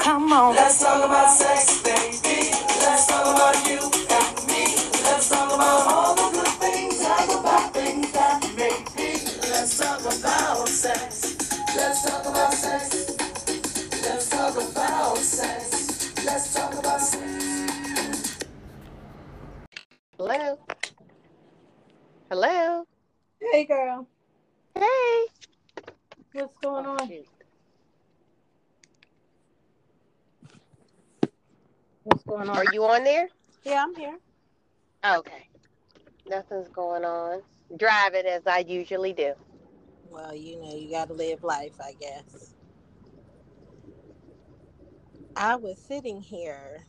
Come on. Let's talk about sex, baby. Let's talk about you and me. Let's talk about all the good things and the bad things that make me. Let's talk about sex. Let's talk about sex. Let's talk about sex. Let's talk about sex. Hello. Hello. Hey, girl. Hey. What's going Oh, on? What's going on? Are you on there? Yeah, I'm here. Okay. Nothing's going on. Drive it as I usually do. Well, you know, you got to live life, I guess. I was sitting here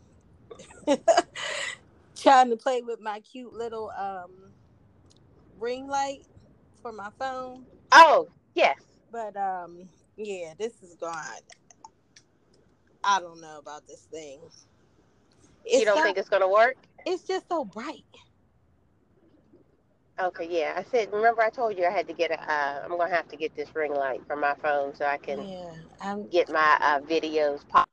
trying to play with my cute little um ring light for my phone, Oh, yes. but um yeah, this is gone. I don't know about this thing. You don't not- think it's going to work? it's just so bright. Okay, yeah. I said, remember I told you I had to get a, uh, I'm to have to get this ring light for my phone so I can Yeah, I'm get my uh, videos pop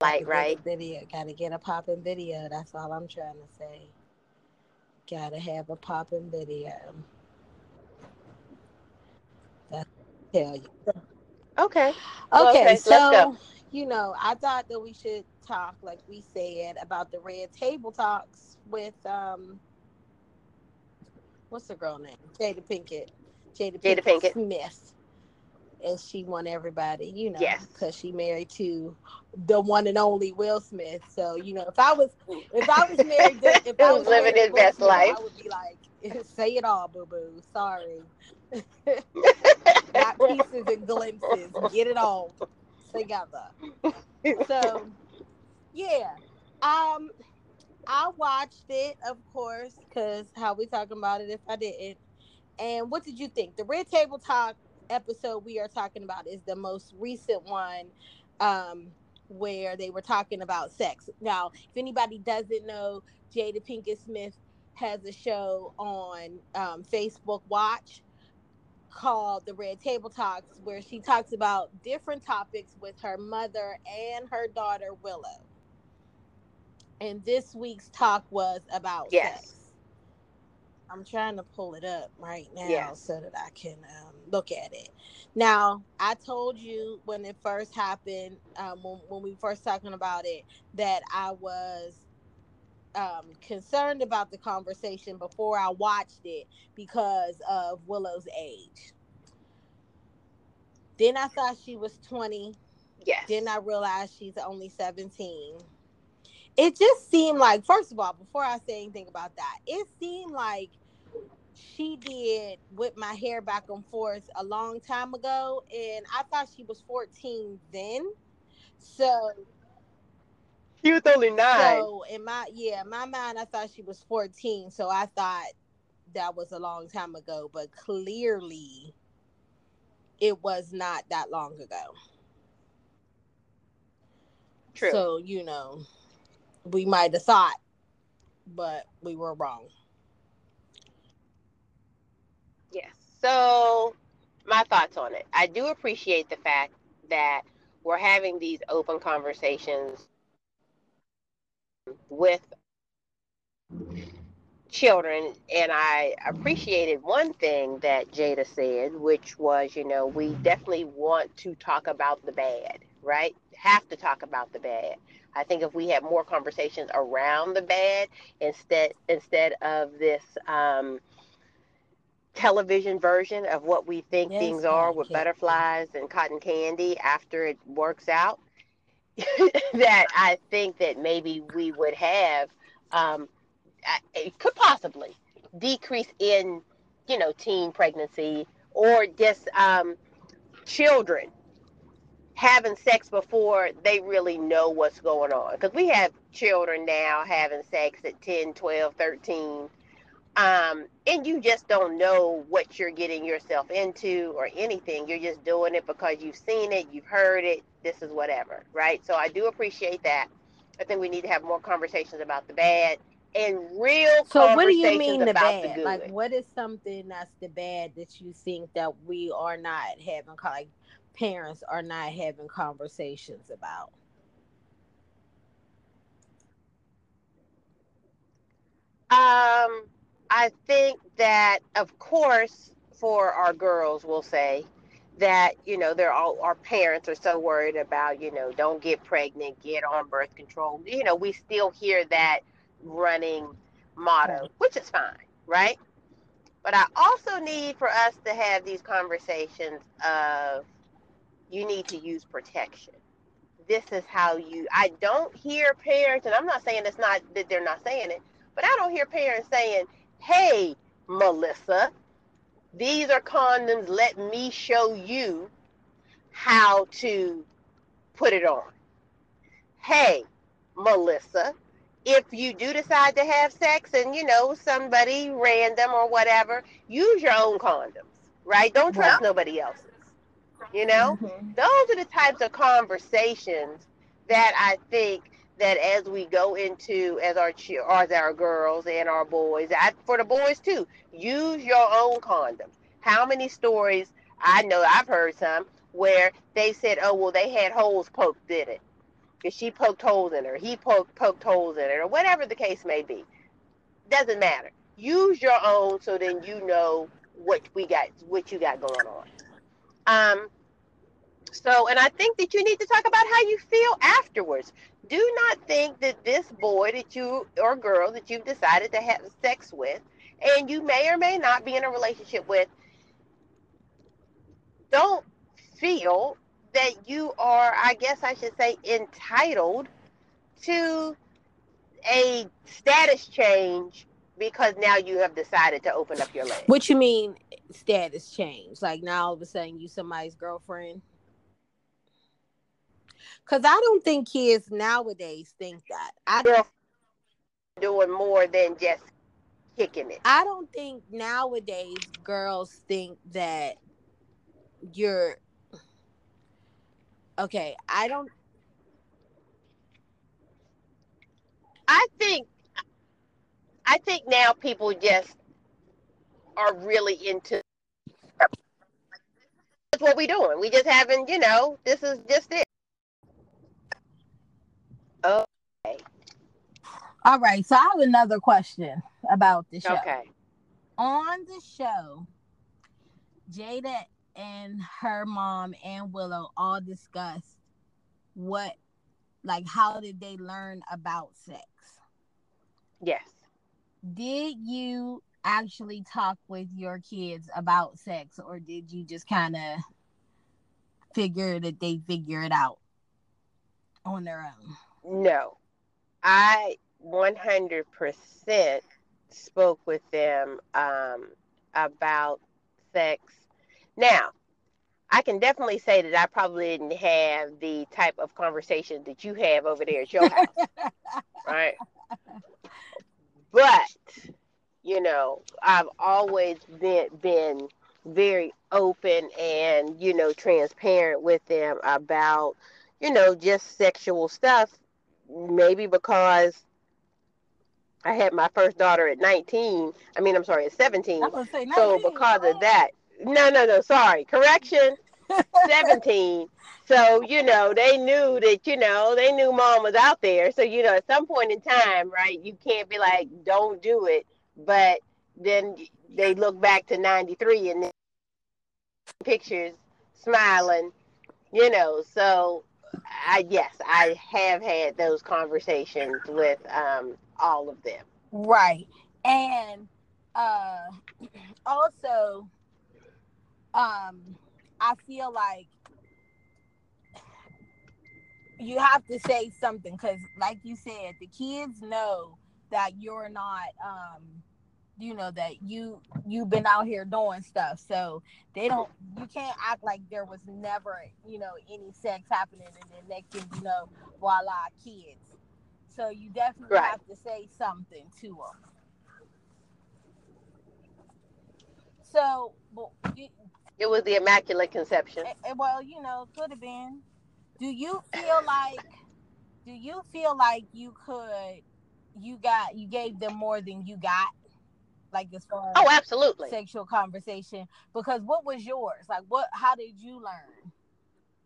light right. video. Gotta get a popping video. That's all I'm trying to say. Gotta have a popping video. That's tell you. Okay. Okay, okay, so you know, I thought that we should talk, like we said, about the red table talks with um, what's the girl name? Jada Pinkett. Jada, Jada Pinkett. Smith. And she won everybody, you know, Yes. because she married to the one and only Will Smith. So you know, if I was, if I was married, to, if I was living his best Smith, life. I would be like, say it all, boo boo. Sorry. Not pieces and glimpses. Get it all together. So, yeah. Um, I watched it, of course, because how we talking about it if I didn't. And what did you think? The Red Table Talk episode we are talking about is the most recent one um, where they were talking about sex. Now, if anybody doesn't know, Jada Pinkett Smith has a show on um, Facebook Watch called the Red Table Talks, where she talks about different topics with her mother and her daughter Willow. And this week's talk was about Yes. sex. I'm trying to pull it up right now Yes. so that I can um, look at it. Now, I told you when it first happened, um, when, when we first talking about it, that I was um, concerned about the conversation before I watched it because of Willow's age. Then I thought she was 20. Yes. Then I realized she's only 17. It just seemed like, first of all, before I say anything about that, it seemed like she did with my hair back and forth a long time ago. And I thought she was 14 then. So She was only nine. so in my yeah, in my mind I thought she was 14, so I thought that was a long time ago, but clearly it was not that long ago. True. So, you know, we might have thought, but we were wrong. Yes. So, my thoughts on it. I do appreciate the fact that we're having these open conversations with children and I appreciated one thing that Jada said which was you know we definitely want to talk about the bad right have to talk about the bad I think if we had more conversations around the bad instead instead of this um television version of what we think Yes, things are with butterflies and cotton candy after it works out that I think that maybe we would have um, it could possibly decrease in you know teen pregnancy or just um, children having sex before they really know what's going on because we have children now having sex at 10 12 13 um, and you just don't know what you're getting yourself into or anything. You're just doing it because you've seen it, you've heard it. This is whatever, right? So I do appreciate that. I think we need to have more conversations about the bad and real So what do you mean the about bad? the good. like what is something that's the bad that you think that we are not having like parents are not having conversations about? Um, I think that, of course, for our girls, we'll say that you know they're all our parents are so worried about you know don't get pregnant, get on birth control. You know, we still hear that running motto, which is fine, right? But I also need for us to have these conversations of you need to use protection. This is how you. I don't hear parents, and I'm not saying it's not that they're not saying it, but I don't hear parents saying, "Hey, Melissa, these are condoms. Let me show you how to put it on." Hey, Melissa, if you do decide to have sex and you know somebody random or whatever, use your own condoms, right? Don't trust nobody else's. You know? Mhm. those are the types of conversations that I think that as we go into as our as our girls and our boys, I, for the boys too, use your own condoms. How many stories I know I've heard some where they said, "Oh well, they had holes poked in it." Because she poked holes in her, he poked poked holes in it, or whatever the case may be. Doesn't matter. Use your own so then you know what we got, what you got going on. Um, so, and I think that you need to talk about how you feel afterwards. Do not think that this boy that you or girl that you've decided to have sex with, and you may or may not be in a relationship with, don't feel that you are, I guess I should say, entitled to a status change because now you have decided to open up your leg. What you mean status change? Like now all of a sudden you somebody's girlfriend? Cause I don't think kids nowadays think that. I Girl doing more than just kicking it. I don't think nowadays girls think that you're okay. I don't. I think I think now people just are really into that's what we're doing. We just haven't, you know, this is just it. Oh, All right, so I have another question about the show. okay. On the show, Jada and her mom and Willow all discussed what, like, how did they learn about sex? Yes. Did you actually talk with your kids about sex, or did you just kind of figure that they figure it out on their own? No. I 100% spoke with them um, about sex. Now, I can definitely say that I probably didn't have the type of conversation that you have over there at your house. right? But you know, I've always been been very open and you know transparent with them about you know just sexual stuff. Maybe because I had my first daughter at 19. I mean, I'm sorry, at 17. I'm gonna So 19. because of that, no, no, no, sorry, correction, 17. So, you know, they knew that, you know, they knew mom was out there. So, you know, at some point in time, right, you can't be like, don't do it. But then they look back to 93 and then pictures smiling, you know. So, I, yes, I have had those conversations with um, all of them. Right. And uh also um I feel like you have to say something cuz like you said the kids know that you're not um you know that you you've been out here doing stuff so they don't you can't act like there was never you know any sex happening and then next thing you know voila kids so you definitely Right. have to say something to them so well, you, It was the Immaculate Conception. well you know could have been do you feel like do you feel like you could you got you gave them more than you got like as far oh, as Oh, absolutely. sexual conversation because what was yours like what how did you learn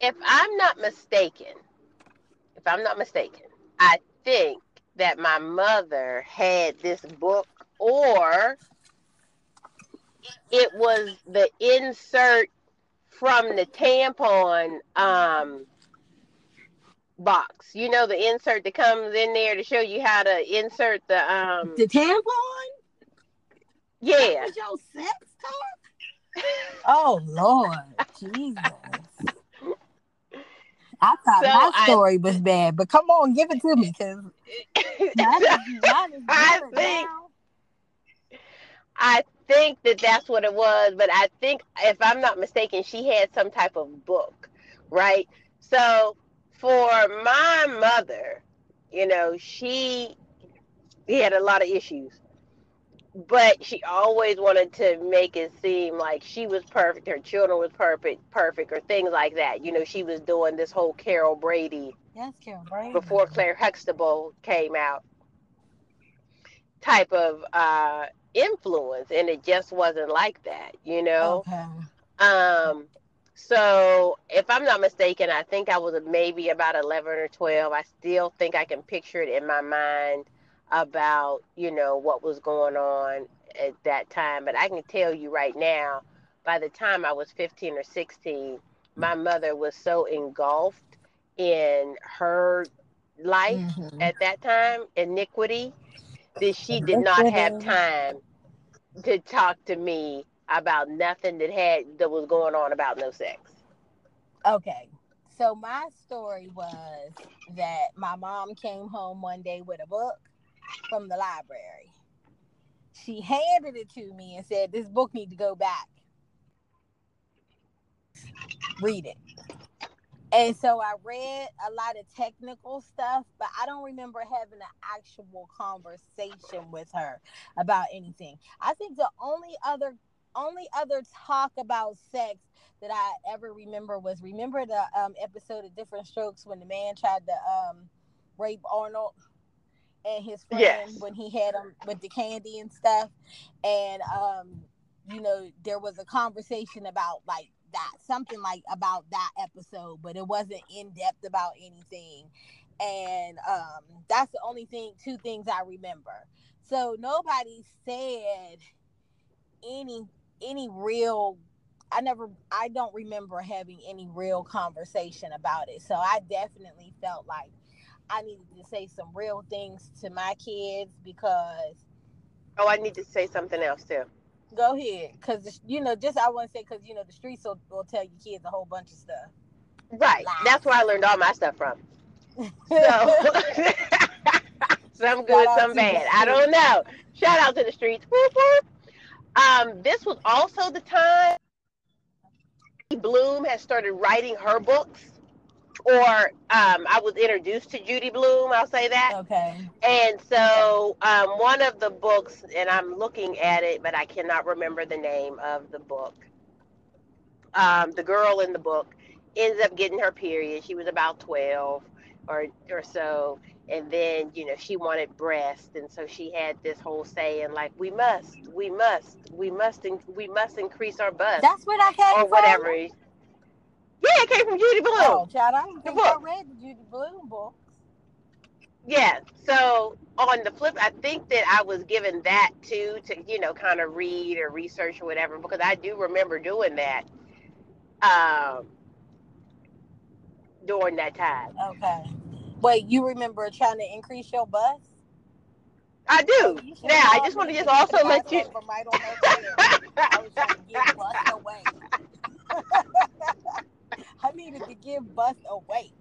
if I'm not mistaken, if I'm not mistaken, I think that my mother had this book or it was the insert from the tampon um box. You know the insert that comes in there to show you how to insert the um The tampon? yeah. Your sex talk? Oh Lord, Jesus. I thought So my I- story was bad, but come on, give it to me, because mine is, mine is I think- now. I think that that's what it was, but I think if I'm not mistaken, she had some type of book, right? So for my mother, you know, she had a lot of issues, but she always wanted to make it seem like she was perfect, her children was perfect, perfect, or things like that. You know, she was doing this whole Carol Brady Yes, Carol Brady. before Claire Huxtable came out type of uh influence and it just wasn't like that you know Okay. um so if i'm not mistaken i think i was maybe about 11 or 12 i still think i can picture it in my mind about you know what was going on at that time but i can tell you right now by the time i was 15 or 16 my mother was so engulfed in her life Mhm. at that time, iniquity, that she did not have time to talk to me about nothing that had that was going on about no sex. Okay. So my story was that my mom came home one day with a book from the library. She handed it to me and said, "This book need to go back. Read it." And so I read a lot of technical stuff, but I don't remember having an actual conversation with her about anything. I think the only other only other talk about sex that I ever remember was remember the um, episode of Diff'rent Strokes when the man tried to um, rape Arnold and his friend Yes. when he had him with the candy and stuff, and um, you know there was a conversation about like that something like about that episode, but it wasn't in depth about anything, and um, that's the only thing two things I remember. So nobody said any any real I never I don't remember having any real conversation about it. So I definitely felt like I needed to say some real things to my kids because Oh, I need to say something else too. go ahead cuz you know just I want to say cuz you know the streets will, will tell your kids a whole bunch of stuff. Right. That's where I learned all my stuff from. So some good, Shout some bad. I don't know. Shout out to the streets. Um, this was also the time Blume has started writing her books, or um, I was introduced to Judy Blume. I'll say that. okay. And so um, one of the books, and I'm looking at it, but I cannot remember the name of the book. Um, the girl in the book ends up getting her period. She was about 12 or or so, and then you know she wanted breast, and so she had this whole saying like, "We must, we must, we must, in- we must increase our bust That's where that came or from. Whatever." Yeah, it came from Judy Blume. Oh, child, I don't The think I read the Judy Blume book. Yeah. So on the flip, I think that I was given that too to you know kind of read or research or whatever because I do remember doing that um, during that time. Okay. Wait, you remember trying to increase your bus? I do. You should Now I just want to just also let you. Right on that chair. I was trying to give bus away. Needed to give bus away.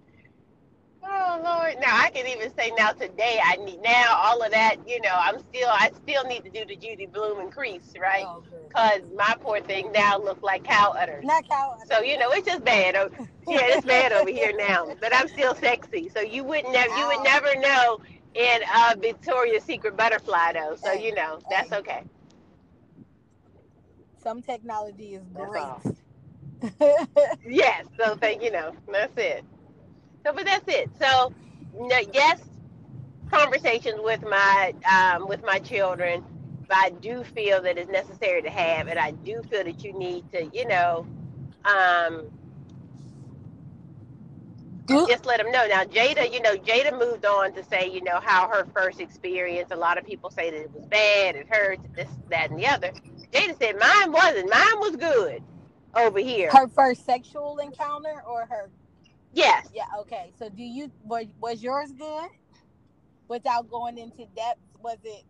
Oh Lord! Now I can even say now today I need now all of that. You know I'm still I still need to do the Judy Blume increase right Oh, because my poor thing now look like cow udders. Not cow. So you know it's just bad. Oh, Yeah, it's bad over here now, but I'm still sexy. So you wouldn't never, you would never know in uh, Victoria's Secret butterfly though. So you know that's okay. Some technology is great. Yes. So thank you know that's it. So but that's it. So no, yes, conversations with my um, with my children. But I do feel that it's necessary to have, and I do feel that you need to, you know, um, Do- just let them know. Now, Jada, you know, Jada moved on to say, you know, how her first experience. A lot of people say that it was bad, it hurts, this, that, and the other. Jada said, mine wasn't. Mine was good over here. her first sexual encounter or her yes. yeah okay so do you was, was yours good without going into depth was it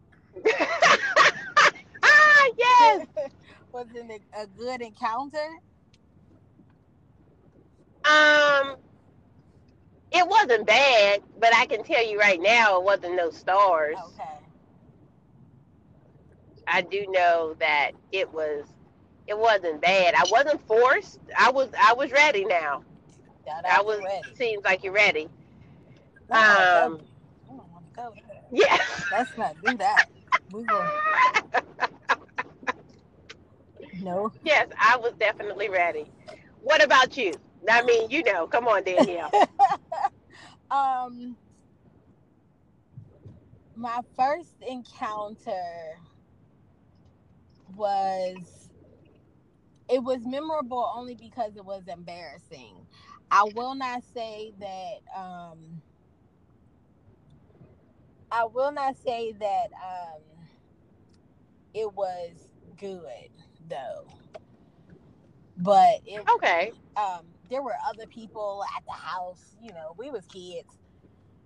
ah, yes. was it a, a good encounter Um, it wasn't bad, but I can tell you right now, it wasn't no stars. okay I do know that it was, it wasn't bad. I wasn't forced. I was, I was ready now. yeah, I that was. ready Seems like you're ready. No, I Um, don't wanna go there. yeah. let's not do that we will no yes, I was definitely ready. What about you? I mean, you know, come on, Danielle. um my first encounter was it was memorable only because it was embarrassing i will not say that um i will not say that um it was good though but it Okay. um, there were other people at the house. You know, we was kids,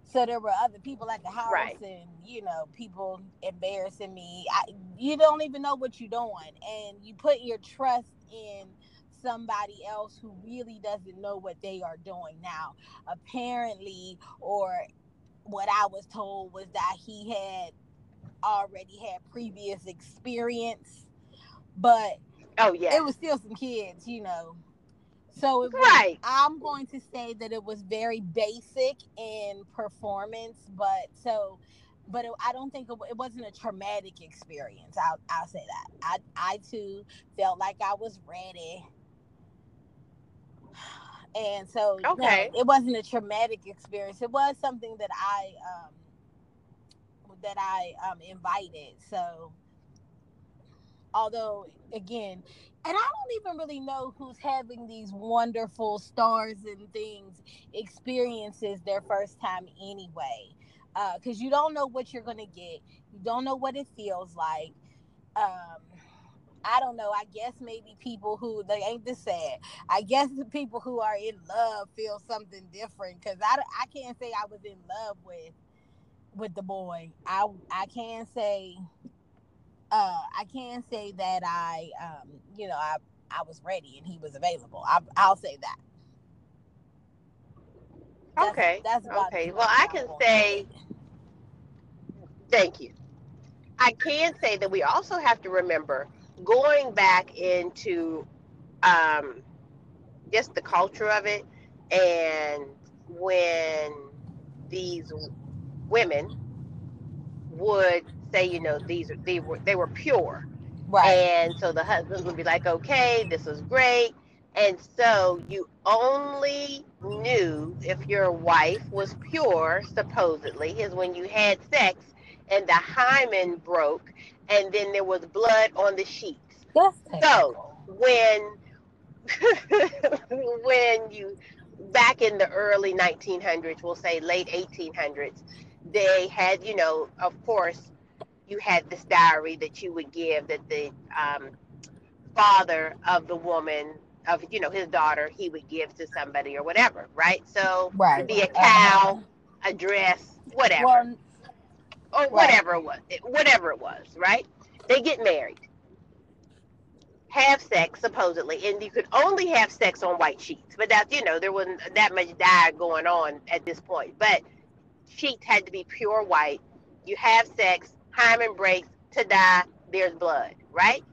so there were other people at the house, Right. and you know, people embarrassing me. I, you don't even know what you're doing, and you put your trust in somebody else who really doesn't know what they are doing. Now, apparently, or what I was told was that he had already had previous experience, but Oh yeah. it was still some kids, you know. So it was, Right. I'm going to say that it was very basic in performance, but so, but it, I don't think it, it wasn't a traumatic experience. I'll I'll say that. I I too felt like I was ready, and so no, Okay. it wasn't a traumatic experience. It was something that I um that I um invited. So although again and i don't even really know who's having these wonderful stars and things experiences their first time anyway because you don't know what you're gonna get you don't know what it feels like um I don't know. I guess maybe people who they ain't this sad. I guess the people who are in love feel something different because I, I can't say I was in love with with the boy. I I can say uh I can say that I um you know I I was ready and he was available. I, I'll say that. That's- Okay. That's Okay. Well, I can say- Thank you. I can say that we also have to remember going back into um, just the culture of it, and when these women would say, you know, these are they were they were pure, right. and so the husbands would be like, okay, this is great. And so you only knew if your wife was pure, supposedly, is when you had sex and the hymen broke and then there was blood on the sheets. That's So when when you back in the early 1900s, we'll say late 1800s, they had, you know, of course, you had this diary that you would give that the um, father of the woman of you know his daughter he would give to somebody or whatever, right? So right. it'd be a cow, a dress, whatever Well, or whatever it was, whatever it was, right? They get married, have sex supposedly, and you could only have sex on white sheets. But that's you know there wasn't that much dye going on at this point. But sheets had to be pure white. You have sex, hymen breaks to die. There's blood, right?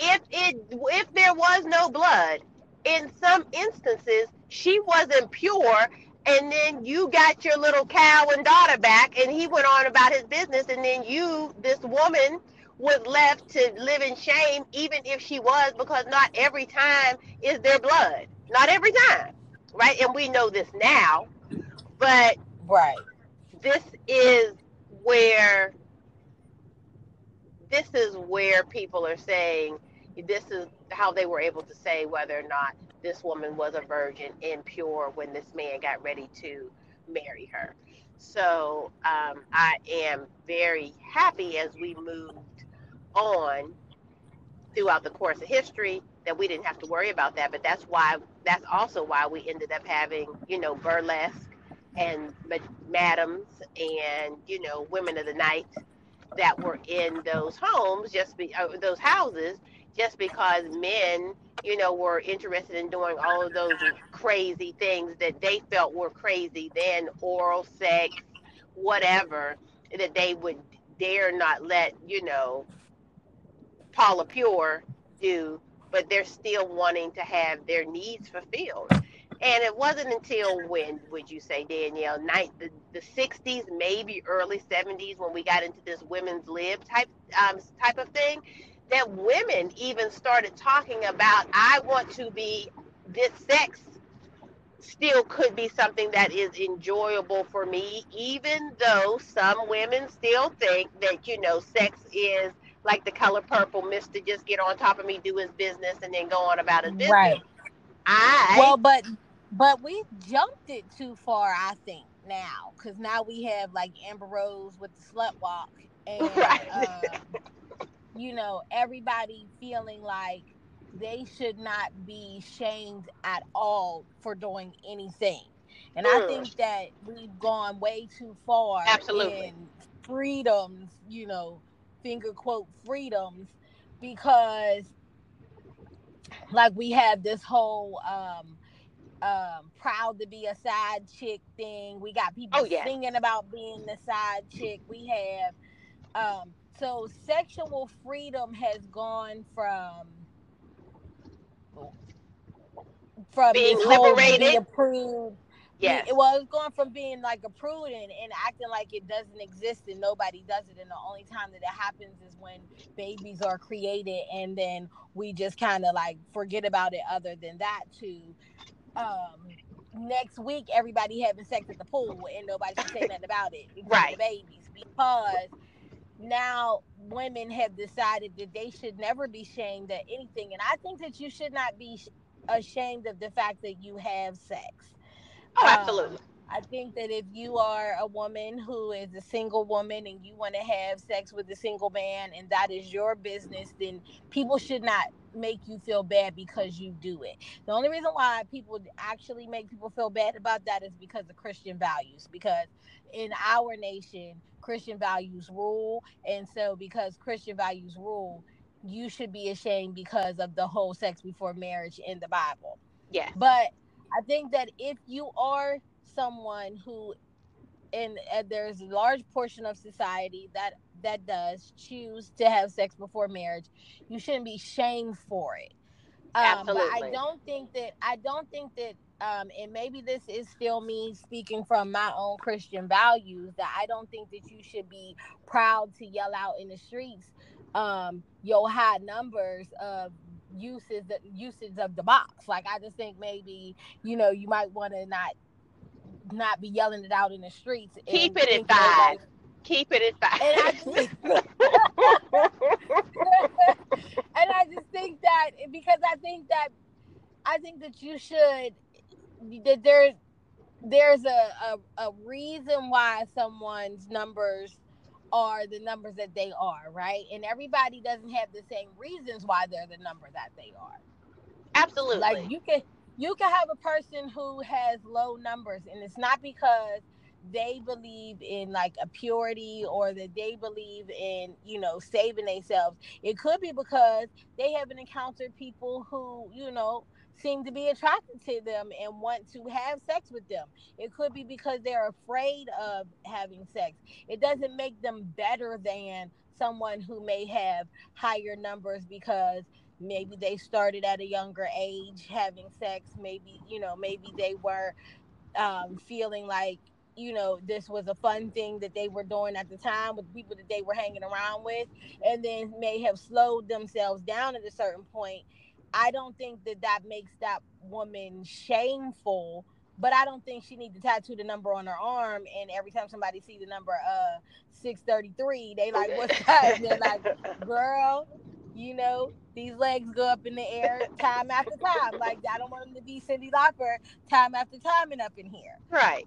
If it if there was no blood, in some instances she wasn't pure and then you got your little cow and daughter back and he went on about his business and then you this woman was left to live in shame even if she was because not every time is there blood not every time right and we know this now but right. this is where this is where people are saying this is how they were able to say whether or not this woman was a virgin and pure when this man got ready to marry her. So um, I am very happy as we moved on throughout the course of history that we didn't have to worry about that. But that's why that's also why we ended up having you know burlesque and ma- madams and you know women of the night that were in those homes just be uh, those houses just because men you know were interested in doing all of those crazy things that they felt were crazy then oral sex whatever that they would dare not let you know paula pure do but they're still wanting to have their needs fulfilled. And it wasn't until when would you say danielle night the, the 60s maybe early 70s when we got into this women's lib type um, type of thing that women even started talking about i want to be this sex still could be something that is enjoyable for me even though some women still think that you know sex is like the color purple mr just get on top of me do his business and then go on about his business Right. i Well, but but we jumped it too far, I think now, because now we have like Amber Rose with the slut walk, and Right. um, you know everybody feeling like they should not be shamed at all for doing anything. And I Mm. think that we've gone way too far Absolutely. in freedoms, you know, finger quote freedoms, because like we have this whole um um proud to be a side chick thing. We got people Oh, yes. singing about being the side chick. We have um so sexual freedom has gone from from Being liberated? be approved yes it, well, it's going from being like a prude and, and acting like it doesn't exist and nobody does it. And the only time that it happens is when babies are created and then we just kind of like forget about it. Other than that, to um, next week, everybody having sex at the pool and nobody can say nothing about it. Right. The babies because now women have decided that they should never be shamed at anything. And I think that you should not be ashamed of the fact that you have sex. oh Um, absolutely I think that if you are a woman who is a single woman and you want to have sex with a single man and that is your business, then people should not make you feel bad because you do it. The only reason why people actually make people feel bad about that is because of Christian values. Because in our nation, Christian values rule. And so, because Christian values rule, you should be ashamed because of the whole sex before marriage in the Bible. yes But I think that if you are someone who, and uh, there's a large portion of society that that does choose to have sex before marriage, you shouldn't be shamed for it. Um, But I don't think that I don't think that, um, and maybe this is still me speaking from my own Christian values. That I don't think that you should be proud to yell out in the streets um, your high numbers of uses the usage of the box. Like I just think maybe you know you might want to not not be yelling it out in the streets. Keep it at think that, like, keep it at And I just, and I just think that because I think that I think that you should that there's there's a, a, a reason why someone's numbers are the numbers that they are, right? And everybody doesn't have the same reasons why they're the number that they are. absolutely Like you can you can have a person who has low numbers and it's not because they believe in like a purity or that they believe in, you know, saving themselves. It could be because they haven't encountered people who, you know, seem to be attracted to them and want to have sex with them. It could be because they're afraid of having sex. It doesn't make them better than someone who may have higher numbers because maybe they started at a younger age having sex maybe you know maybe they were um, feeling like you know this was a fun thing that they were doing at the time with people that they were hanging around with and then may have slowed themselves down at a certain point. I don't think that that makes that woman shameful but i don't think she needs to tattoo the number on her arm and every time somebody see the number uh 633 they like what's that and they're like girl you know, these legs go up in the air time after time. Like I don't want them to be Cyndi Lauper time after time and up in here. Right.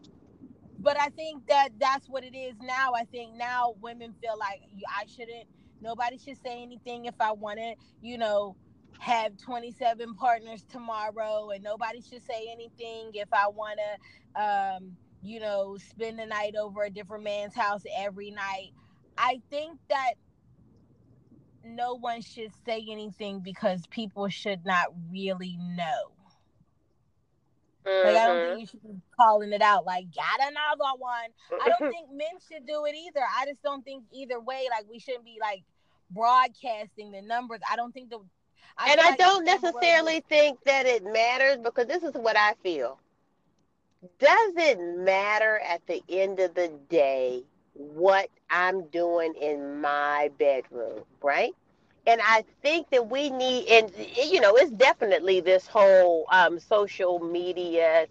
But I think that that's what it is now. I think now women feel like I shouldn't. Nobody should say anything if I want to, you know, have 27 partners tomorrow, and nobody should say anything if I want to, um, you know, spend the night over a different man's house every night. I think that no one should say anything because people should not really know. Like I don't think mm-hmm. you should be calling it out like got another one. I don't think men should do it either. I just don't think either way. Like we shouldn't be like broadcasting the numbers. I don't think the. and I like don't the Amber Rose- necessarily think that it matters because this is what I feel. Does it matter at the end of the day what I'm doing in my bedroom, right? And I think that we need, and you know, it's definitely this whole um, social media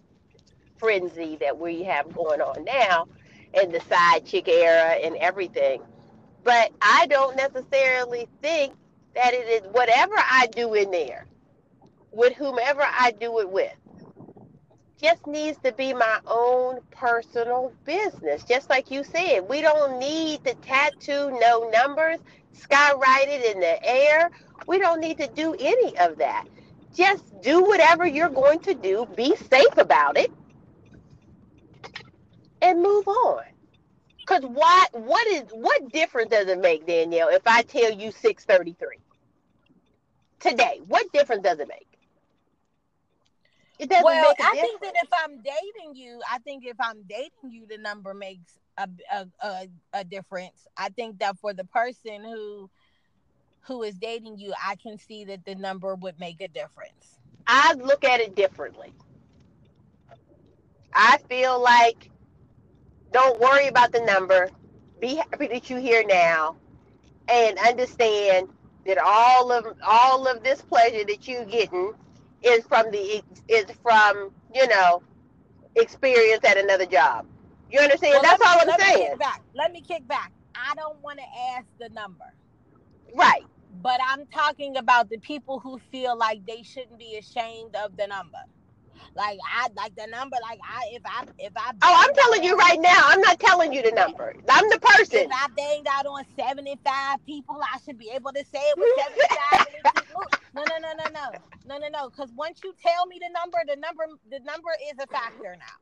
frenzy that we have going on now, and the side chick era and everything. But I don't necessarily think that it is whatever I do in there, with whomever I do it with, just needs to be my own personal business. Just like you said, we don't need to tattoo no numbers, skywrite it in the air. We don't need to do any of that. Just do whatever you're going to do, be safe about it, and move on. Cause what what is what difference does it make, Danielle, if I tell you six thirty three today? What difference does it make? It doesn't Well, I difference. think that if I'm dating you, I think if I'm dating you, the number makes a, a a a difference. I think that for the person who who is dating you, I can see that the number would make a difference. I look at it differently. I feel like don't worry about the number. Be happy that you're here now and understand that all of all of this pleasure that you're getting is from the is from, you know, experience at another job. You understand? Well, That's me- all I'm let me saying. kick back. Let me kick back. I don't want to ask the number, Right. but I'm talking about the people who feel like they shouldn't be ashamed of the number. Like I like the number. Like I if I if I Oh, I'm telling you right now. I'm not telling you the number. I'm the person. If I banged out on 75 people, I should be able to say it was 75 people. No, no, no, no, no. No, no, no. Because once you tell me the number, the number the number is a factor now.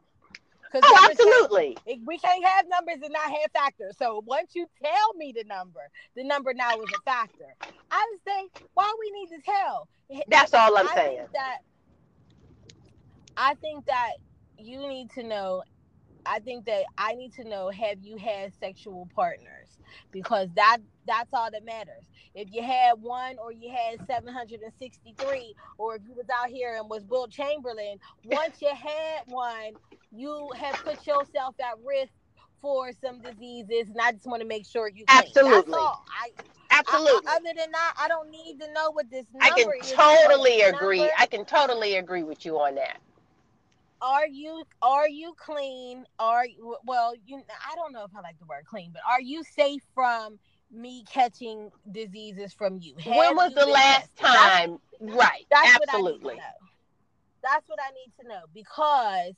Oh, numbers can't- absolutely. we can't have numbers and not have factors. So once you tell me the number, the number now is a factor. I would say, why we need to tell? That's all I'm I saying. Think that, I think that you need to know. I think that I need to know: Have you had sexual partners? Because that that's all that matters. If you had one, or you had seven hundred and sixty-three, or if you was out here and was Wilt Chamberlain, once you had one, you have put yourself at risk for some diseases, and I just want to make sure you. Absolutely. I, Absolutely. I, other than that, I don't need to know what this I can totally agree. number- I can totally agree with you on that. Are you are you clean? Are well? You I don't know if I like the word clean, but are you safe from me catching diseases from you? when was you the last tested? That's- time? Right. That's Absolutely. what I need to know. That's what I need to know because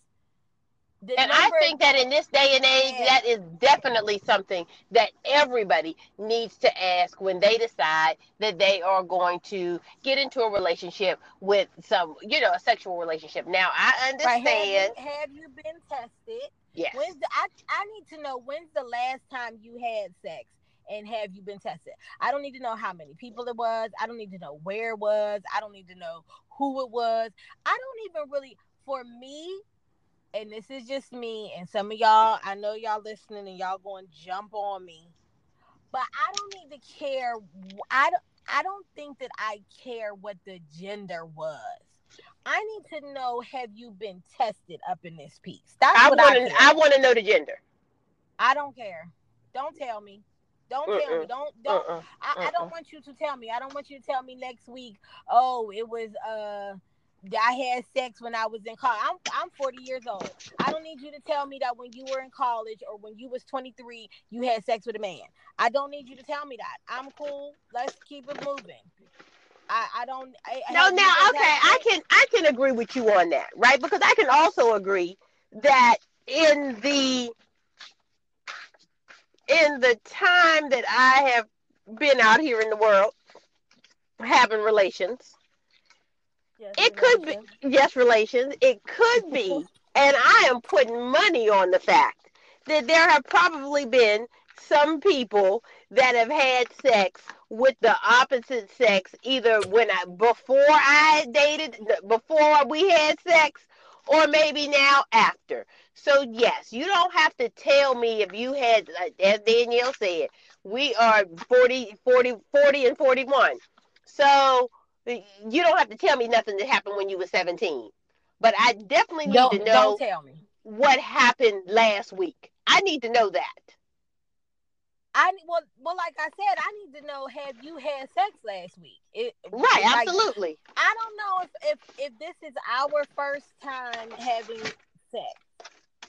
the And number, I think that in this day and age, Yeah. that is definitely something that everybody needs to ask when they decide that they are going to get into a relationship with some, you know, a sexual relationship. Now, I right, have, understand. you, have you been tested? Yes. When's the, I I need to know when's the last time you had sex and have you been tested? I don't need to know how many people it was. I don't need to know where it was. I don't need to know who it was. I don't even really for me and this is just me and some of y'all I know y'all listening and y'all going to jump on me. But I don't need to care I don't I don't think that I care what the gender was. I need to know have you been tested up in this piece? That's I what want I. I want to know the gender. I don't care. Don't tell me. Don't tell me. Don't don't. Uh-uh. I, I don't want you to tell me. I don't want you to tell me next week. Oh, it was uh I had sex when I was in college. I'm I'm 40 years old. I don't need you to tell me that when you were in college or when you was 23, you had sex with a man. I don't need you to tell me that. I'm cool. Let's keep it moving. I, I don't. I, No, now okay, I can I can agree with you on that, right? Because I can also agree that in the in the time that I have been out here in the world having relations, Yes, it could be yes, relations, it could be, and I am putting money on the fact that there have probably been some people that have had sex with the opposite sex either when I before I dated before we had sex or maybe now after. So yes, you don't have to tell me if you had as Danielle said, we are 40 40 40 and 41. So you don't have to tell me nothing that happened when you were 17. But I definitely need Don't to know don't tell me. what happened last week. I need to know that. I well well like I said, I need to know have you had sex last week? It, Right, like, absolutely. I don't know if, if if this is our first time having sex.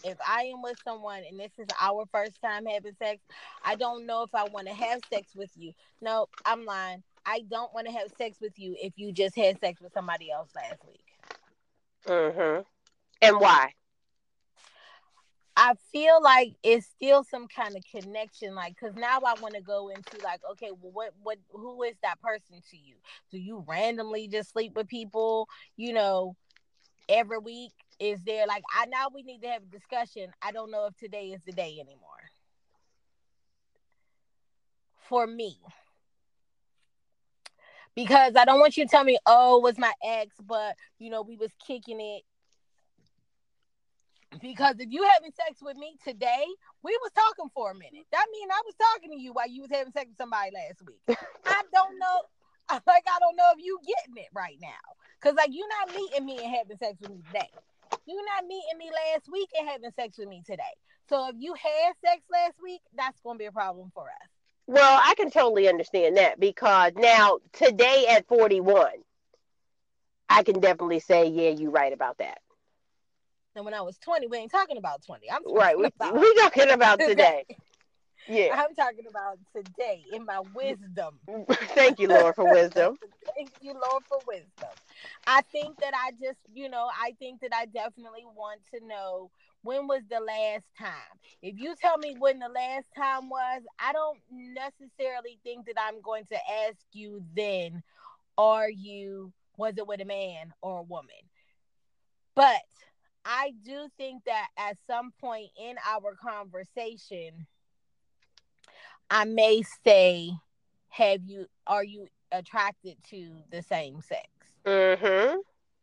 If I am with someone and this is our first time having sex, I don't know if I want to have sex with you. No, I'm lying. I don't want to have sex with you if you just had sex with somebody else last week. Mm-hmm. And why? I feel like it's still some kind of connection, like because now I want to go into like, okay, well, what, what, who is that person to you? Do you randomly just sleep with people, you know, every week? Is there like I now we need to have a discussion. I don't know if today is the day anymore. For me. Because I don't want you to tell me, oh, it was my ex, but you know, we was kicking it because if you having sex with me today, we was talking for a minute. That mean I was talking to you while you was having sex with somebody last week. I don't know, like I don't know if you getting it right now, cause like you not meeting me and having sex with me today. You not meeting me last week and having sex with me today. So if you had sex last week, that's gonna be a problem for us. Well, I can totally understand that because now today at 41, I can definitely say, yeah, you're right about that. And when I was 20, we ain't talking about 20. I'm talking Right. We about we talking about today. Yeah. I'm talking about today in my wisdom. Thank you, Lord, for wisdom. Thank you, Lord, for wisdom. I think that I just, you know, I think that I definitely want to know when was the last time. If you tell me when the last time was, I don't necessarily think that I'm going to ask you then, are you, was it with a man or a woman? But I do think that at some point in our conversation, I may say, have you, are you attracted to the same sex? Mm-hmm.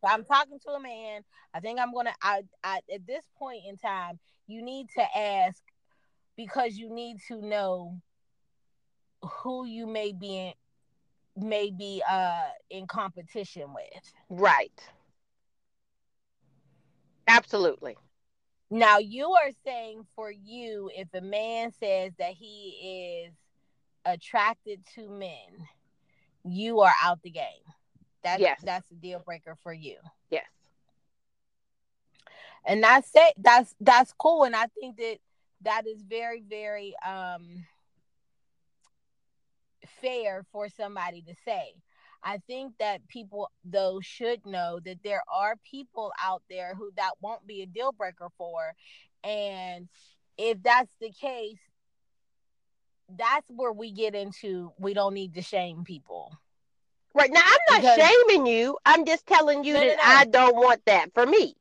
I'm talking to a man. I think I'm gonna. I, I at this point in time, you need to ask because you need to know who you may be in, may be uh in competition with. Right. Absolutely. Now you are saying for you, if a man says that he is attracted to men, you are out the game. That's Yes. that's a deal breaker for you. Yes. and that's it that's that's cool and i think that that is very very um fair for somebody to say i think that people though should know that there are people out there who that won't be a deal breaker for and if that's the case that's where we get into we don't need to shame people Right. Now, I'm not Because- shaming you. I'm just telling you No, no, that no. I don't want that for me.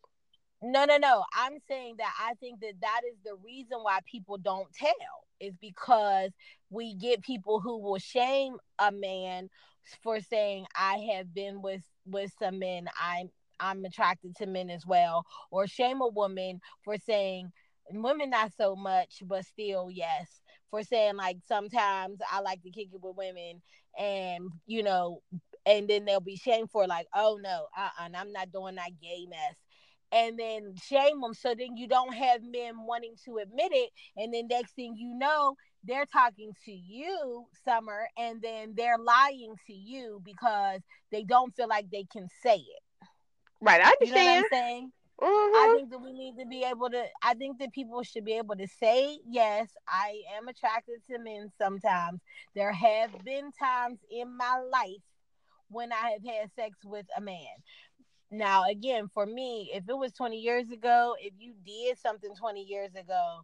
No, no, no. I'm saying that I think that that is the reason why people don't tell is because we get people who will shame a man for saying I have been with with some men. I'm I'm attracted to men as well, or shame a woman for saying women not so much, but still yes. For saying like sometimes I like to kick it with women, and you know, and then they'll be shamed for like, oh no, uh, uh I'm not doing that gay mess and then shame them so then you don't have men wanting to admit it and then next thing you know they're talking to you summer and then they're lying to you because they don't feel like they can say it Right, I You know understand. saying? I Mhm. think that we need to be able to. I think that people should be able to say yes. I am attracted to men. Sometimes there have been times in my life when I have had sex with a man. Now, again, for me, if it was 20 years ago, if you did something 20 years ago,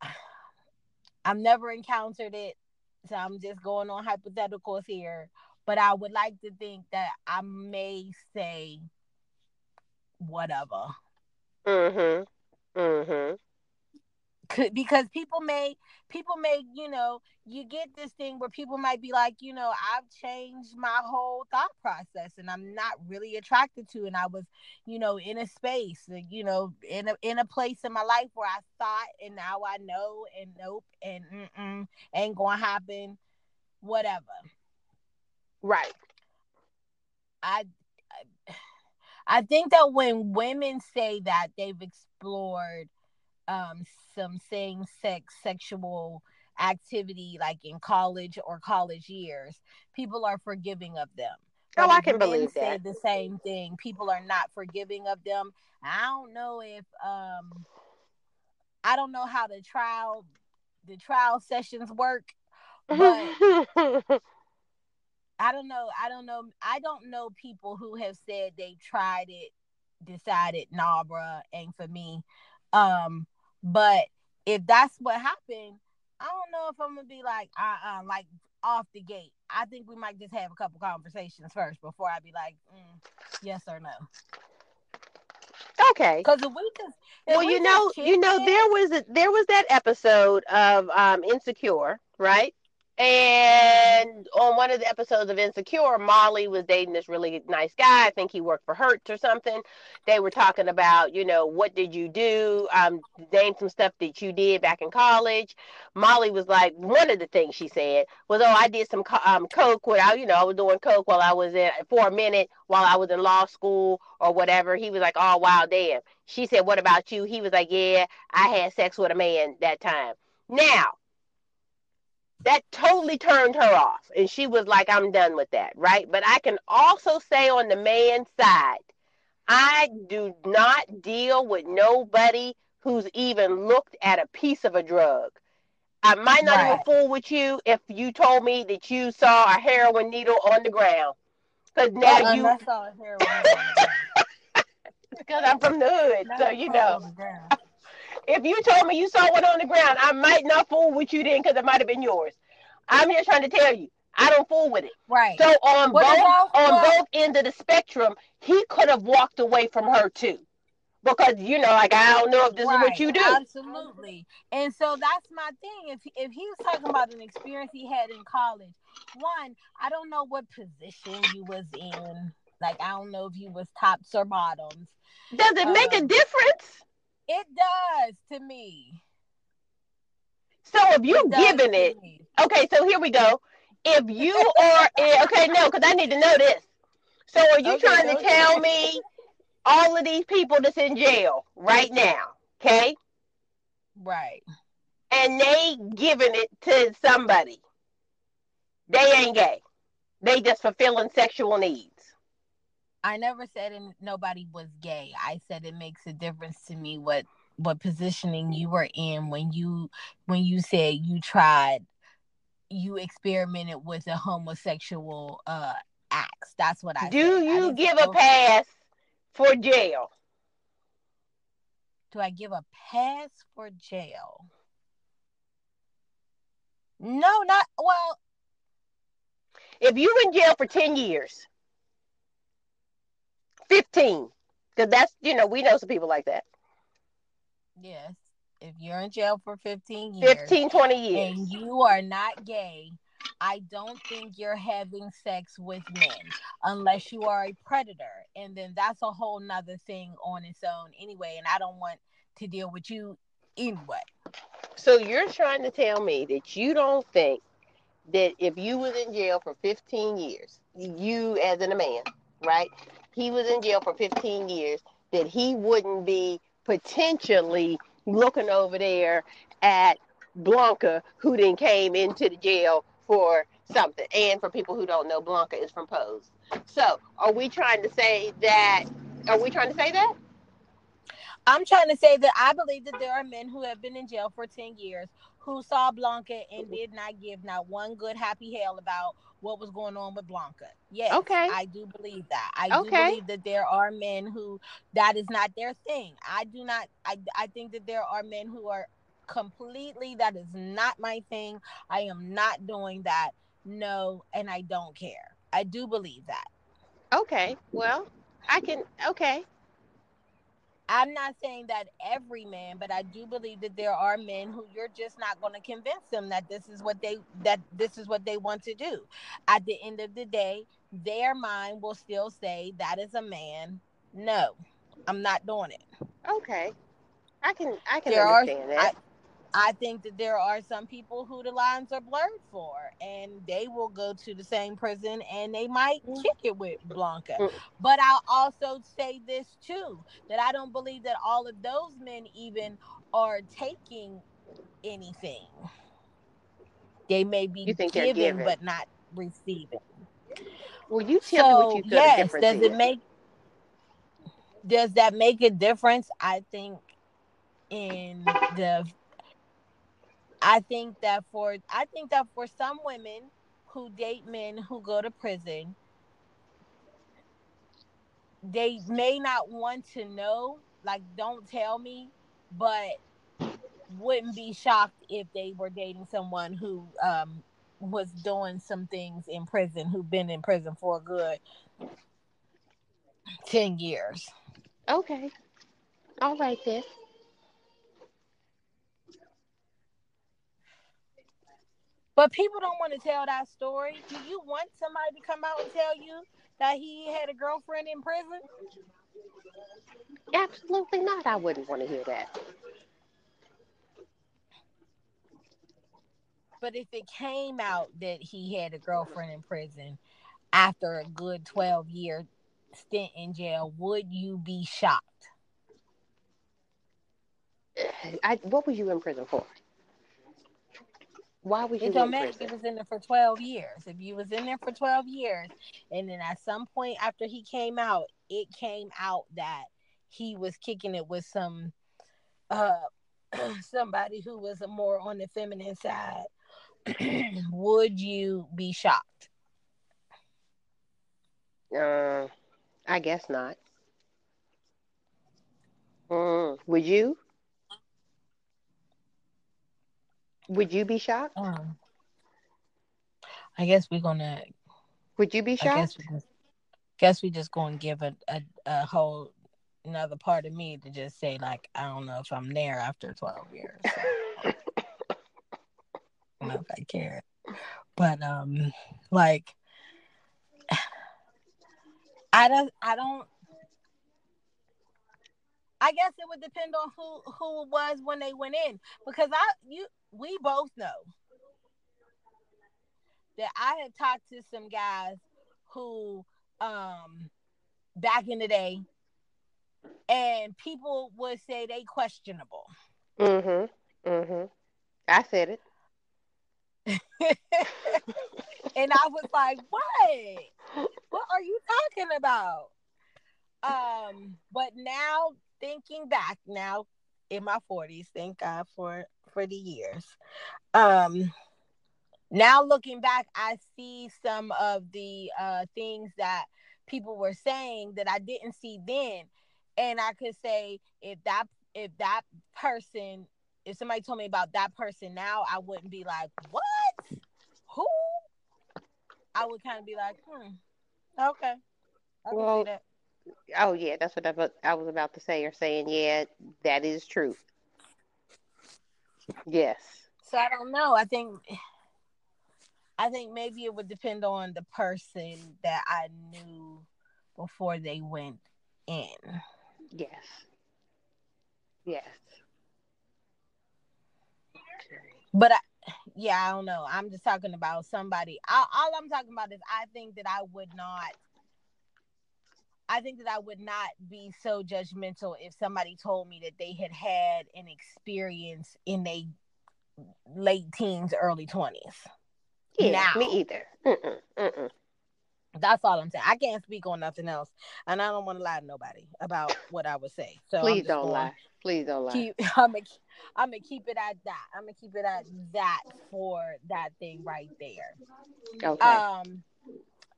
I've never encountered it. So I'm just going on hypotheticals here. But I would like to think that I may say whatever. Mhm. Mhm. Because people may people may you know you get this thing where people might be like you know i've changed my whole thought process and i'm not really attracted to and i was you know in a space uh, you know in a in a place in my life where i thought and now i know and nope and mm-mm, ain't gonna happen whatever Right. I I think that when women say that they've explored um some same sex sexual activity like in college or college years, people are forgiving of them. Oh, But I can believe say that. the same thing. People are not forgiving of them. I don't know if um I don't know how the trial the trial sessions work, but I don't know. I don't know. I don't know people who have said they tried it, decided, nah, bruh, ain't for me. Um, but if that's what happened, I don't know if I'm gonna be like, uh, uh like off the gate. I think we might just have a couple conversations first before I be like, mm, yes or no. okay. Because if we just, if Well, we you know, you know, there was a, there was that episode of um, Insecure, right? And on one of the episodes of Insecure, Molly was dating this really nice guy. I think he worked for Hertz or something. They were talking about, you know, what did you do? Um, name some stuff that you did back in college. Molly was like, one of the things she said was, oh, I did some co- um, coke without, you know, I was doing coke while I was in for a minute while I was in law school or whatever. He was like, oh, wow, damn. She said, what about you? He was like, yeah, I had sex with a man that time. Now, that totally turned her off. And she was like, I'm done with that, right? But I can also say on the man's side, I do not deal with nobody who's even looked at a piece of a drug. I might not even fool with you if you told me that you saw a heroin needle on the ground. Because now Uh-uh, you, that's all here we go. because I'm from the hood, so you know. On the ground. if you told me you saw one on the ground, I might not fool with you then because it might have been yours. I'm just trying to tell you, I don't fool with it. Right. So on But both on well- both ends of the spectrum, he could have walked away from her too, because you know, like I don't know if this is what you do. Absolutely. And so that's my thing. If if he was talking about an experience he had in college, one, I don't know what position you was in. Like I don't know if you was tops or bottoms. Does it make a Um, difference? It does to me. So if you giving it, okay, so here we go. If you are okay, no, because I need to know this. So are you Okay, trying to tell me all of these people that's in jail right now, okay? Right. and they giving it to somebody. They ain't gay. They just fulfilling sexual needs. I never said in, nobody was gay. I said it makes a difference to me what what positioning you were in when you when you said you tried you experimented with a homosexual uh acts. That's what I Do said. You didn't give a "Oh, pass for jail? Do I give a pass for jail? No, not well. If you in jail for 10 years, 15, because that's, you know, we know some people like that. Yes, if you're in jail for 15 years 15, 20 years. and you are not gay, I don't think you're having sex with men unless you are a predator. And then that's a whole nother thing on its own anyway. And I don't want to deal with you anyway. So you're trying to tell me that you don't think that if you was in jail for 15 years, you as in a man, right? He was in jail for 15 years, that he wouldn't be potentially looking over there at Blanca, who then came into the jail for something. And for people who don't know, Blanca is from Pose. So, are we trying to say that? Are we trying to say that? I'm trying to say that I believe that there are men who have been in jail for 10 years who saw Blanca and oh. did not give not one good happy hell about what was going on with Blanca. Yes, Okay. I do believe that. I do believe that there are men who that is not their thing. I do not I I think that there are men who are completely that is not my thing. I am not doing that. No, and I don't care. I do believe that. Okay. Well, I can. Okay. I'm not saying that every man, but I do believe that there are men who you're just not going to convince them that this is what they that this is what they want to do. At the end of the day, their mind will still say that is a man. No, I'm not doing it. Okay. I can. I can There are- understand that. I think that there are some people who the lines are blurred for, and they will go to the same prison and they might Mm. kick it with Blanca. Mm. But I'll also say this too that I don't believe that all of those men even are taking anything. They may be You think giving giving. but not receiving. Well, you tell me what you feel yes, does is. it make does that make a difference? I think in the I think that for I think that for some women who date men who go to prison, they may not want to know, like don't tell me, but wouldn't be shocked if they were dating someone who um was doing some things in prison who've been in prison for a good 10 years. Okay. All right then. But people don't want to tell that story. Do you want somebody to come out and tell you that he had a girlfriend in prison? Absolutely not. I wouldn't want to hear that. But if it came out that he had a girlfriend in prison after a good 12 year stint in jail, would you be shocked? I, what were you in prison for? Why was you It don't matter if he was in there for 12 years. If you was in there for 12 years and then at some point after he came out, it came out that he was kicking it with some uh somebody who was more on the feminine side, would you be shocked? Uh, I guess not. Mm, would you? Would you be shocked? Um, I guess we're gonna Would you be I guess shocked? we just guess we just gonna give a, a, a whole another part of me to just say like I don't know if I'm there after twelve years. So, I don't know if I care. But um like I don't I don't I guess it would depend on who who it was when they went in because I you we both know that I have talked to some guys who um back in the day and people would say they questionable. Mm-hmm. Mm-hmm. I said it. and I was like, "What? What are you talking about?" Um, but now thinking back, now in my forties, thank God for for the years. Um, now looking back, I see some of the uh things that people were saying that I didn't see then, and I could say if that if that person if somebody told me about that person now, I wouldn't be like, "What? Who?" I would kind of be like, "Hmm, okay, I Well, see that." Oh yeah, that's what I, was- I was about to say. You're saying, yeah, that is true. Yes. So I don't know. I think, I think maybe it would depend on the person that I knew before they went in. Yes. Yes. But I, yeah, I don't know. I'm just talking about somebody. All, all I'm talking about is I think that I would not. I think that I would not be so judgmental if somebody told me that they had had an experience in their late teens, early twenties. Yeah, now. me either. Mm-mm, mm-mm. That's all I'm saying. I can't speak on nothing else, and I don't want to lie to nobody about what I would say. So Please don't gonna lie. Please don't lie. Keep, I'm gonna, I'm gonna keep it at that. I'm gonna keep it at that for that thing right there. Okay. Um,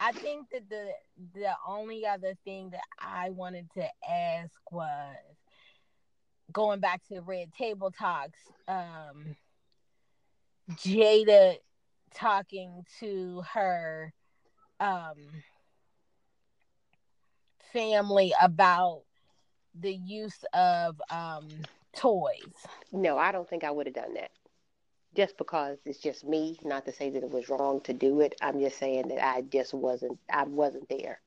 I think that the the only other thing that I wanted to ask was going back to the Red Table Talks. Um, Jada talking to her um family about the use of um toys. no, I don't think I would have done that. Just because it's just me, not to say that it was wrong to do it. I'm just saying that I just wasn't I wasn't there.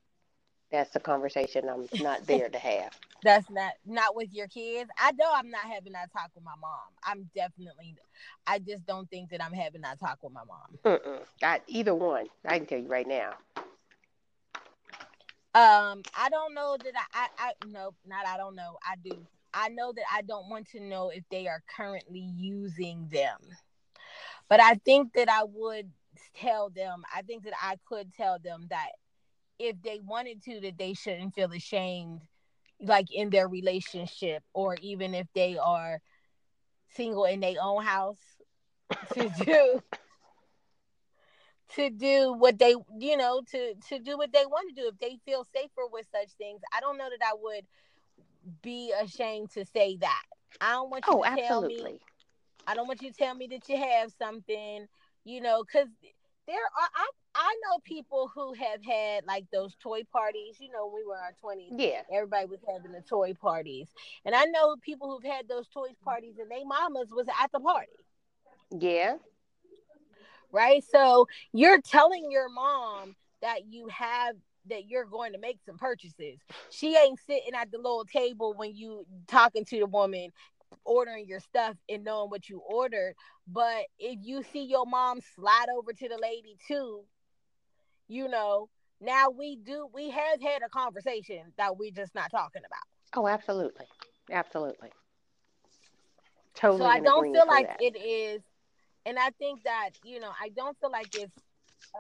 That's the conversation I'm not there to have. That's not not with your kids. I know I'm not having that talk with my mom. I'm definitely. I just don't think that I'm having that talk with my mom. Mm-mm. I, either one. I can tell you right now. Um, I don't know that I. I, I no, not I don't know. I do. I know that I don't want to know if they are currently using them, but I think that I would tell them. I think that I could tell them that if they wanted to, that they shouldn't feel ashamed like in their relationship or even if they are single in their own house to do to do what they you know to to do what they want to do if they feel safer with such things i don't know that i would be ashamed to say that i don't want you Oh, to tell me. I don't want you to tell me that you have something, you know, because there are I I know people who have had like those toy parties, you know, when we were in our twenties. Yeah. Everybody was having the toy parties. And I know people who've had those toy parties and they mamas was at the party. Yeah. Right. So you're telling your mom that you have that you're going to make some purchases. She ain't sitting at the little table when you talking to the woman ordering your stuff and knowing what you ordered. But if you see your mom slide over to the lady too, you know, now we do we have had a conversation that we're just not talking about. Oh, absolutely. Absolutely. Totally. so I don't feel like that. it is, and I think that you know I don't feel like it's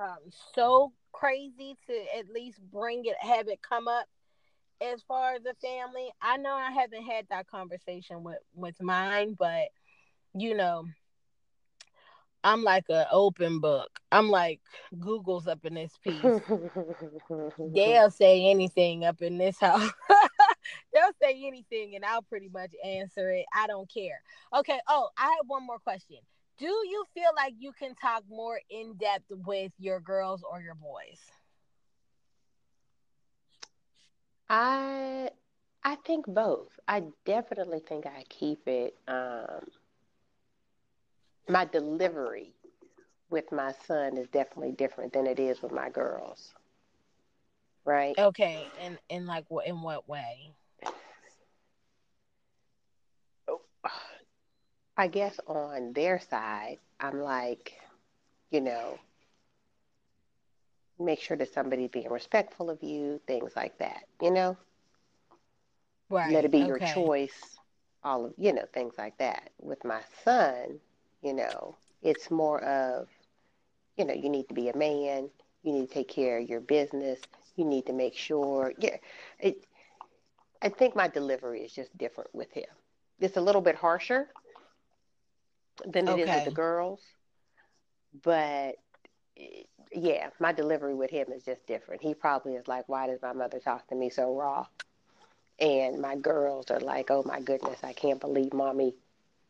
um, so crazy to at least bring it, have it come up as far as the family. I know I haven't had that conversation with with mine, but you know, I'm like an open book. I'm like Google's up in this piece. They'll say anything up in this house. They'll say anything and I'll pretty much answer it. I don't care. Okay. Oh, I have one more question. Do you feel like you can talk more in depth with your girls or your boys? I I think both. I definitely think I keep it um my delivery with my son is definitely different than it is with my girls. Right? Okay. And in like what in what way? I guess on their side, I'm like, you know, make sure that somebody's being respectful of you, things like that, you know? Right. let it be your choice all of you know things like that with my son you know it's more of you know you need to be a man you need to take care of your business you need to make sure yeah it i think my delivery is just different with him it's a little bit harsher than it is with the girls but yeah my delivery with him is just different he probably is like why does my mother talk to me so raw and my girls are like, oh my goodness, I can't believe mommy,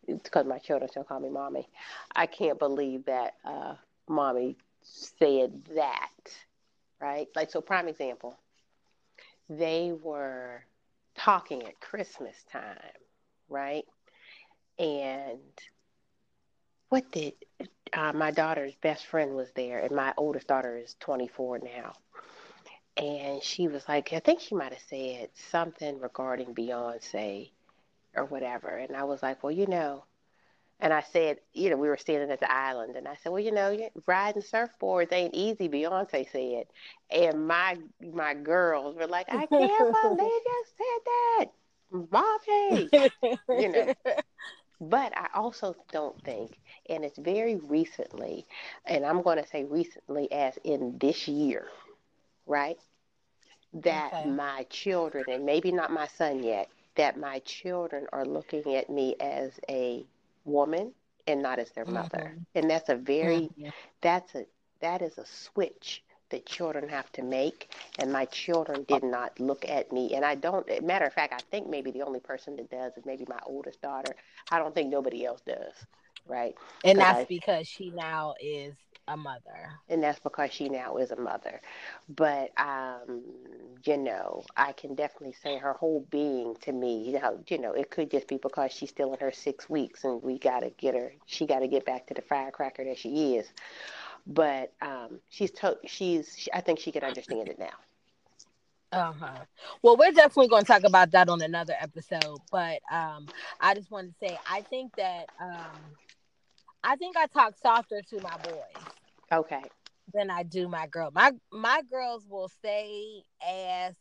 because my children still call me mommy. I can't believe that uh, mommy said that, right? Like, so, prime example, they were talking at Christmas time, right? And what did uh, my daughter's best friend was there, and my oldest daughter is 24 now and she was like, I think she might have said something regarding Beyonce or whatever. And I was like, well, you know, and I said, you know, we were standing at the island, and I said, well, you know, riding surfboards ain't easy. Beyonce said, and my my girls were like, I can't believe you just said that, mommy. You know. But I also don't think, and it's very recently, and I'm going to say recently as in this year, right? That Okay. my children, and maybe not my son yet, that my children are looking at me as a woman and not as their mother. Mhm. And that's a very that's a that is a switch that children have to make and my children did not look at me. And i don't matter of fact i think maybe the only person that does is maybe my oldest daughter. I don't think nobody else does right? And that's I- because she now is a mother. and that's because she now is a mother. But um you know i can definitely say her whole being to me you know you know it could just be because she's still in her six weeks and we got to get her she got to get back to the firecracker that she is but um she's to- she's she, i think she can understand it now Uh-huh. Well, we're definitely going to talk about that on another episode, but um I just wanted to say I think that um I think I talk softer to my boys okay than I do my girl. My my girls will say, ask,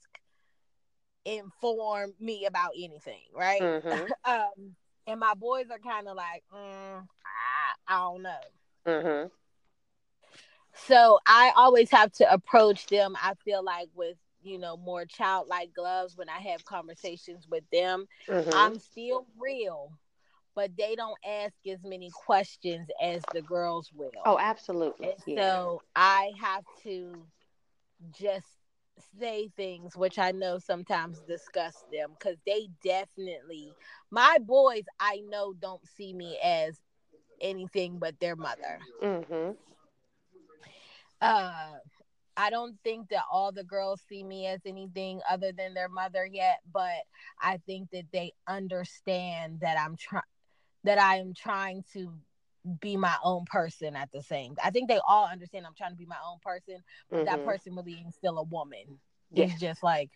inform me about anything, right? mhm Um and my boys are kind of like, mm, I, I don't know. mhm So I always have to approach them. I feel like with you know more childlike gloves when I have conversations with them. mhm I'm still real, but they don't ask as many questions as the girls will. oh absolutely yeah so I have to just say things which I know sometimes disgust them because they definitely my boys I know don't see me as anything but their mother mhm uh I don't think that all the girls see me as anything other than their mother yet, but I think that they understand that I'm trying that I am trying to be my own person at the same. I think they all understand I'm trying to be my own person, but that mhm. person really ain't still a woman. Yeah. It's just like,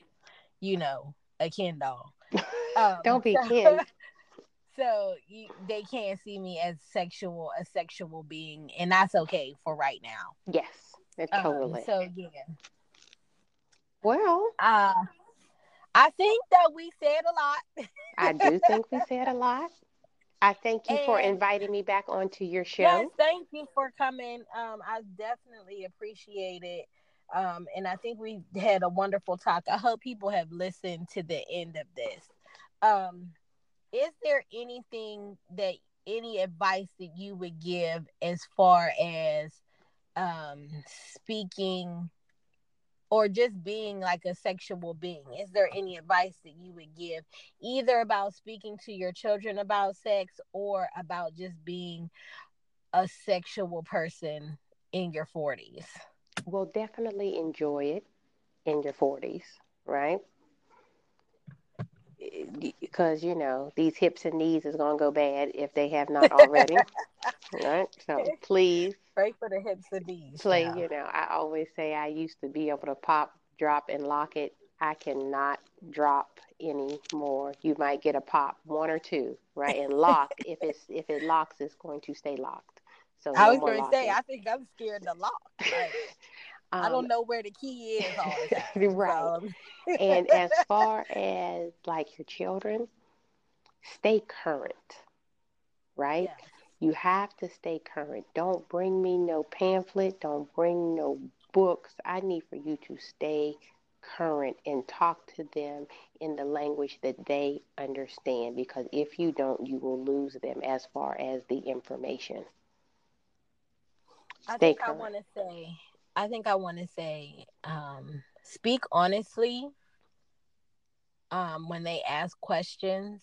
you know, a Ken doll. Um, don't be so- kin So you, they can't see me as sexual, a sexual being, and that's okay for right now. yes Um, totally so yeah. well Uh, I think that we said a lot. i do think we said a lot i thank you for inviting me back onto your show Yes, thank you for coming. Um, I definitely appreciate it. Um, and I think we had a wonderful talk. I hope people have listened to the end of this. Um, is there anything that any advice that you would give as far as um speaking or just being like a sexual being is there any advice that you would give either about speaking to your children about sex or about just being a sexual person in your 40s well definitely enjoy it in your 40s, right? Because, you know, these hips and knees is to go bad if they have not already, right? So please, pray for the hips and knees play, child. you know, I always say I used to be able to pop, drop, and lock it. I cannot drop anymore. You might get a pop, one or two, right? And lock, if it's if it locks, it's going to stay locked. So i was going to say i think i'm scared to lock like, i Um, don't know where the key is time Right. so- and as far as like your children, stay current, right? Yes. You have to stay current. Don't bring me no pamphlet. Don't bring no books. I need for you to stay current and talk to them in the language that they understand because if you don't, you will lose them as far as the information. I Stay think I want to say, I think I want to say, um, speak honestly. Um, when they ask questions,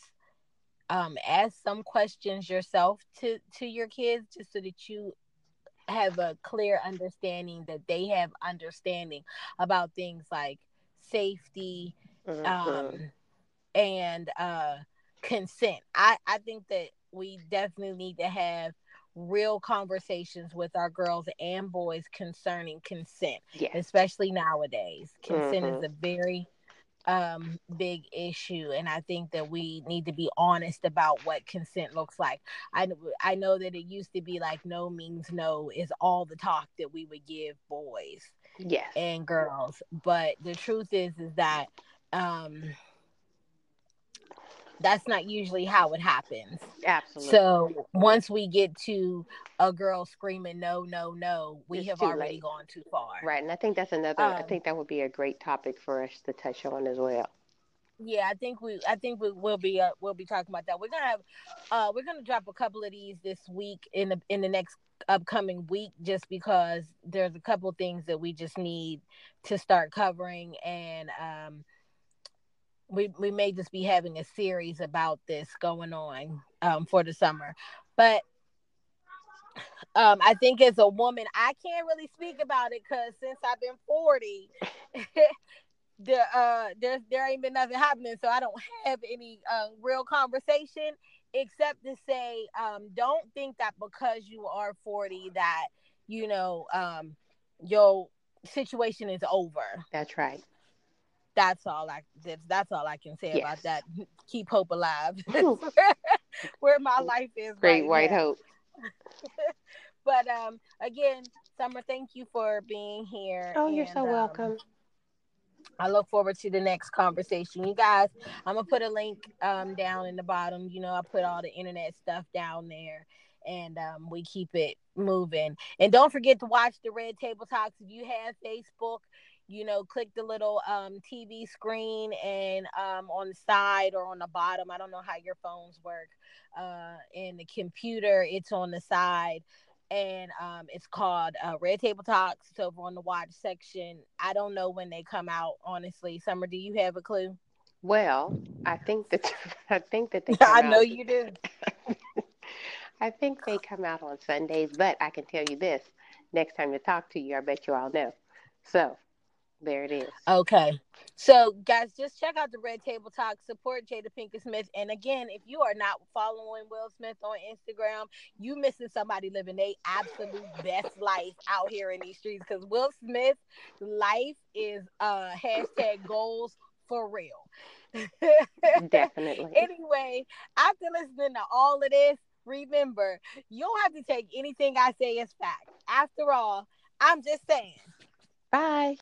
um, ask some questions yourself to to your kids, just so that you have a clear understanding that they have understanding about things like safety, Mhm. um, and uh, consent. I I think that we definitely need to have real conversations with our girls and boys concerning consent, yes. especially nowadays. Consent Mhm. is a very um big issue and i think that we need to be honest about what consent looks like i i know that it used to be like no means no is all the talk that we would give boys Yes. and girls but the truth is is that um that's not usually how it happens. Absolutely. So once we get to a girl screaming no, no, no, we It's have already late. gone too far. right, and I think that's another. I Um, think that would be a great topic for us to touch on as well. Yeah, I think we I think we will be uh, we'll be talking about that. We're gonna have uh we're gonna drop a couple of these this week in the in the next upcoming week just because there's a couple things that we just need to start covering and um we we may just be having a series about this going on um for the summer. But um I think as a woman I can't really speak about it because since I've been 40 there uh there's there ain't been nothing happening so i don't have any uh, real conversation except to say um don't think that because you are 40 that you know um your situation is over That's right. That's all i that's, that's all i can say about that keep hope alive where my life is Great right white now. hope. but um again summer thank you for being here Oh, you're so um, welcome. I look forward to the next conversation. You guys, I'm gonna put a link um down in the bottom. You know, I put all the internet stuff down there and um we keep it moving. And don't forget to watch the Red Table Talks if you have Facebook. You know, click the little um TV screen and um on the side or on the bottom. I don't know how your phones work. Uh in the computer, it's on the side and um, it's called uh, Red Table Talks. It's over on the watch section. I don't know when they come out, honestly. Summer, do you have a clue? Well, I think that I think that they. Come I know out- you do. I think they come out on Sundays, but I can tell you this: next time to talk to you, I bet you all know. So, there it is. Okay. So, guys, just check out the Red Table Talk. Support Jada Pinkett Smith. And again, if you are not following Will Smith on Instagram, you missing somebody living a absolute best life out here in these streets. Because Will Smith's life is uh hashtag goals for real. Definitely. anyway, after listening to all of this, remember you don't have to take anything I say as fact. After all, I'm just saying. Bye.